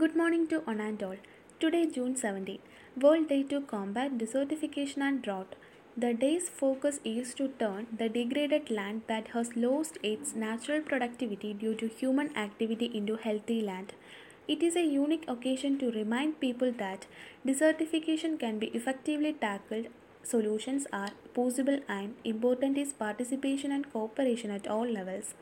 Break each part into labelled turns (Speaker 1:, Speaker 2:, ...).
Speaker 1: Good morning to one and all. Today, June 17, World Day to Combat Desertification and Drought. The day's focus is to turn the degraded land that has lost its natural productivity due to human activity into healthy land. It is a unique occasion to remind people that desertification can be effectively tackled, solutions are possible, and important is participation and cooperation at all levels.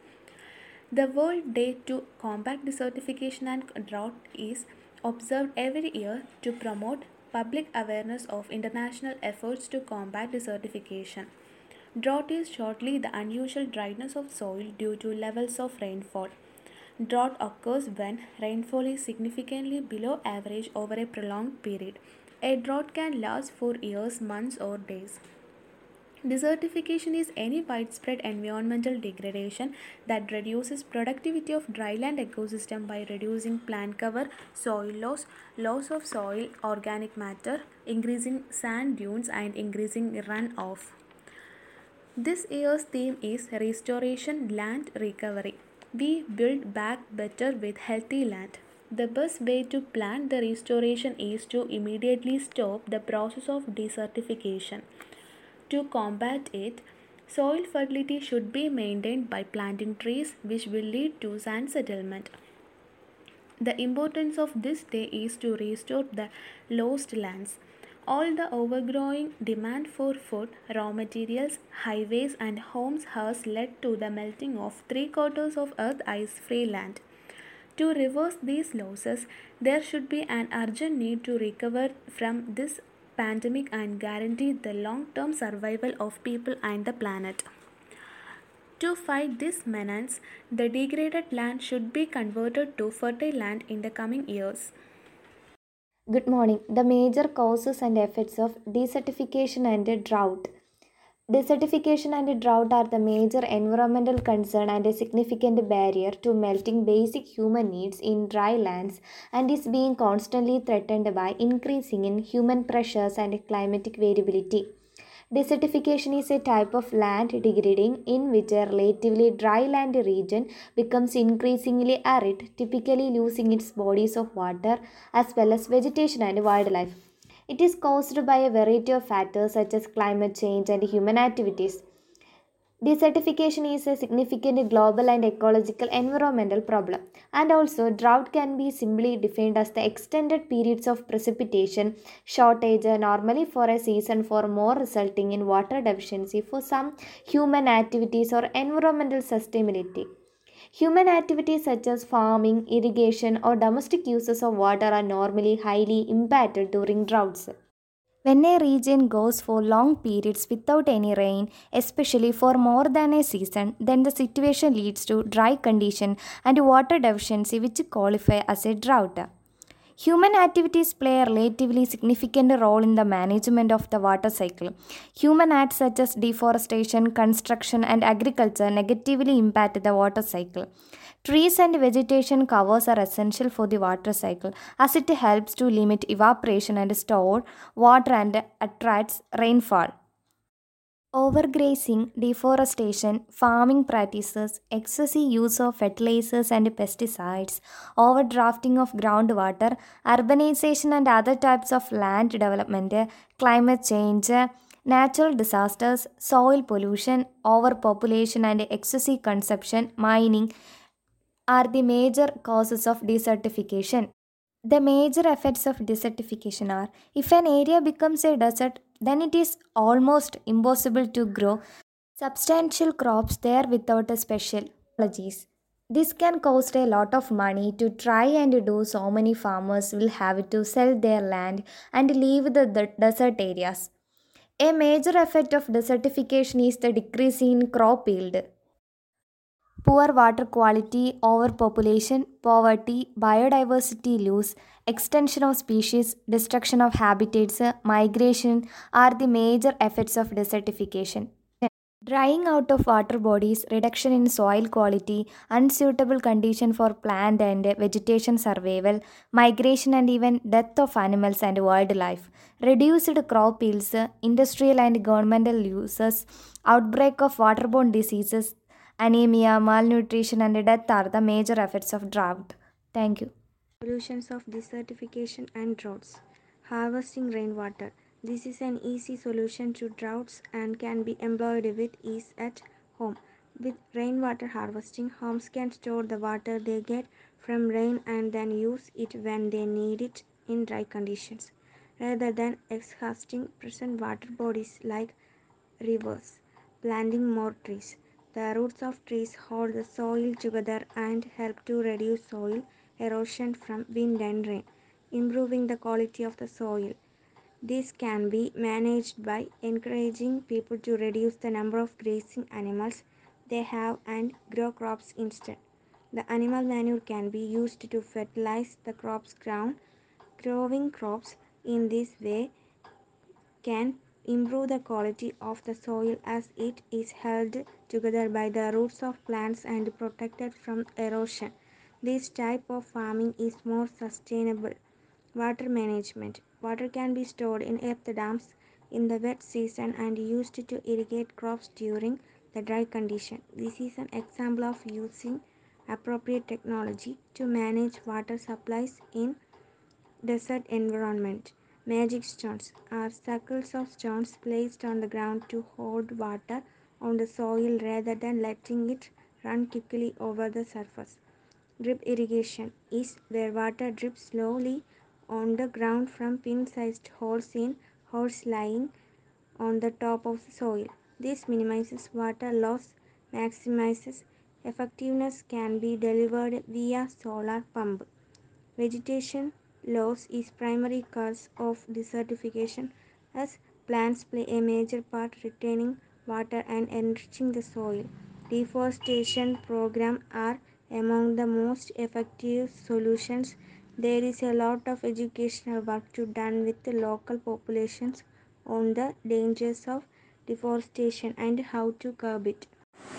Speaker 1: The World Day to Combat Desertification and Drought is observed every year to promote public awareness of international efforts to combat desertification. Drought is shortly the unusual dryness of soil due to levels of rainfall. Drought occurs when rainfall is significantly below average over a prolonged period. A drought can last for years, months, or days. Desertification is any widespread environmental degradation that reduces productivity of dryland ecosystem by reducing plant cover, soil loss, loss of soil organic matter, increasing sand dunes and increasing runoff. This year's theme is Restoration Land Recovery. We build back better with healthy land. The best way to plan the restoration is to immediately stop the process of desertification. To combat it, soil fertility should be maintained by planting trees, which will lead to sand settlement. The importance of this day is to restore the lost lands. All the overgrowing demand for food, raw materials, highways, and homes has led to the melting of three quarters of Earth ice free land. To reverse these losses, there should be an urgent need to recover from this pandemic and guarantee the long term survival of people and the planet. To fight this menace, the degraded land should be converted to fertile land in the coming years.
Speaker 2: Good morning. The major causes and effects of desertification and drought. Desertification and drought are the major environmental concern and a significant barrier to melting basic human needs in dry lands and is being constantly threatened by increasing in human pressures and climatic variability. Desertification is a type of land degrading in which a relatively dry land region becomes increasingly arid, typically losing its bodies of water as well as vegetation and wildlife. It is caused by a variety of factors such as climate change and human activities. Desertification is a significant global and ecological environmental problem, and also drought can be simply defined as the extended periods of precipitation shortage, normally for a season, for more resulting in water deficiency for some human activities or environmental sustainability. Human activities such as farming, irrigation, or domestic uses of water are normally highly impacted during droughts. When a region goes for long periods without any rain, especially for more than a season, then the situation leads to dry condition and water deficiency which qualify as a drought. Human activities play a relatively significant role in the management of the water cycle. Human acts such as deforestation, construction, and agriculture negatively impact the water cycle. Trees and vegetation covers are essential for the water cycle as it helps to limit evaporation and store water and attracts rainfall. Overgrazing, deforestation, farming practices, excessive use of fertilizers and pesticides, overdrafting of groundwater, urbanization and other types of land development, climate change, natural disasters, soil pollution, overpopulation and excessive consumption, mining are the major causes of desertification. The major effects of desertification are if an area becomes a desert, then it is almost impossible to grow substantial crops there without a special technologies. This can cost a lot of money to try and do so many farmers will have to sell their land and leave the, the desert areas. A major effect of desertification is the decrease in crop yield. Poor water quality, overpopulation, poverty, biodiversity loss, extension of species, destruction of habitats, migration are the major effects of desertification. Drying out of water bodies, reduction in soil quality, unsuitable condition for plant and vegetation survival, migration and even death of animals and wildlife, reduced crop yields, industrial and governmental uses, outbreak of waterborne diseases, anemia, malnutrition, and death are the major effects of drought. Thank you.
Speaker 3: Solutions of desertification and droughts. Harvesting rainwater. This is an easy solution to droughts and can be employed with ease at home. With rainwater harvesting, homes can store the water they get from rain and then use it when they need it in dry conditions, rather than exhausting present water bodies like rivers. Planting more trees. The roots of trees hold the soil together and help to reduce soil erosion from wind and rain, improving the quality of the soil. This can be managed by encouraging people to reduce the number of grazing animals they have and grow crops instead. The animal manure can be used to fertilize the crop's ground. Growing crops in this way can improve the quality of the soil as it is held together by the roots of plants and protected from erosion. This type of farming is more sustainable. Water management. Water can be stored in earth dams in the wet season and used to irrigate crops during the dry condition. This is an example of using appropriate technology to manage water supplies in desert environment. Magic stones are circles of stones placed on the ground to hold water on the soil rather than letting it run quickly over the surface. Drip irrigation is where water drips slowly on the ground from pin-sized holes in holes lying on the top of the soil. This minimizes water loss, maximizes effectiveness can be delivered via solar pump. Vegetation loss is primary cause of desertification as plants play a major part retaining water and enriching the soil. Deforestation programs are among the most effective solutions. There is a lot of educational work to done with the local populations on the dangers of deforestation and how to curb it.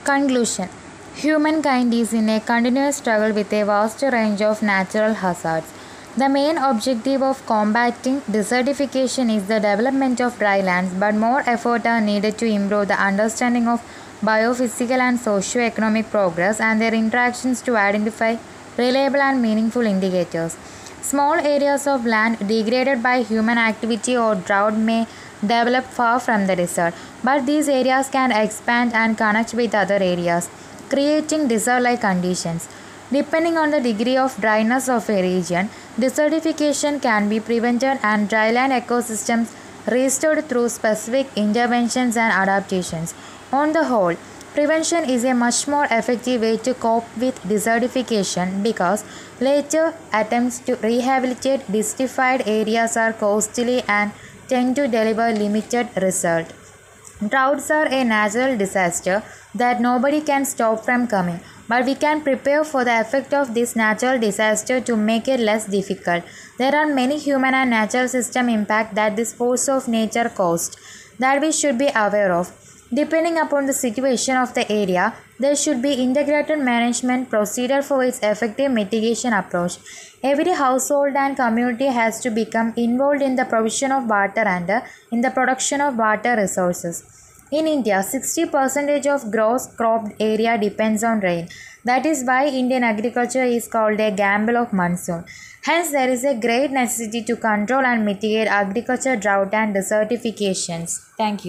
Speaker 4: Conclusion Humankind is in a continuous struggle with a vast range of natural hazards. The main objective of combating desertification is the development of dry lands, but more effort are needed to improve the understanding of biophysical and socio-economic progress and their interactions to identify reliable and meaningful indicators. Small areas of land degraded by human activity or drought may develop far from the desert, but these areas can expand and connect with other areas, creating desert like conditions. Depending on the degree of dryness of a region, desertification can be prevented and dryland ecosystems restored through specific interventions and adaptations. On the whole, prevention is a much more effective way to cope with desertification because later attempts to rehabilitate desertified areas are costly and tend to deliver limited result. Droughts are a natural disaster that nobody can stop from coming, but we can prepare for the effect of this natural disaster to make it less difficult. There are many human and natural system impact that this force of nature caused that we should be aware of. Depending upon the situation of the area, there should be integrated management procedure for its effective mitigation approach. Every household and community has to become involved in the provision of water and uh, in the production of water resources. In India, 60% of gross cropped area depends on rain. That is why Indian agriculture is called a gamble of monsoon. Hence, there is a great necessity to control and mitigate agriculture drought and desertifications. Thank you.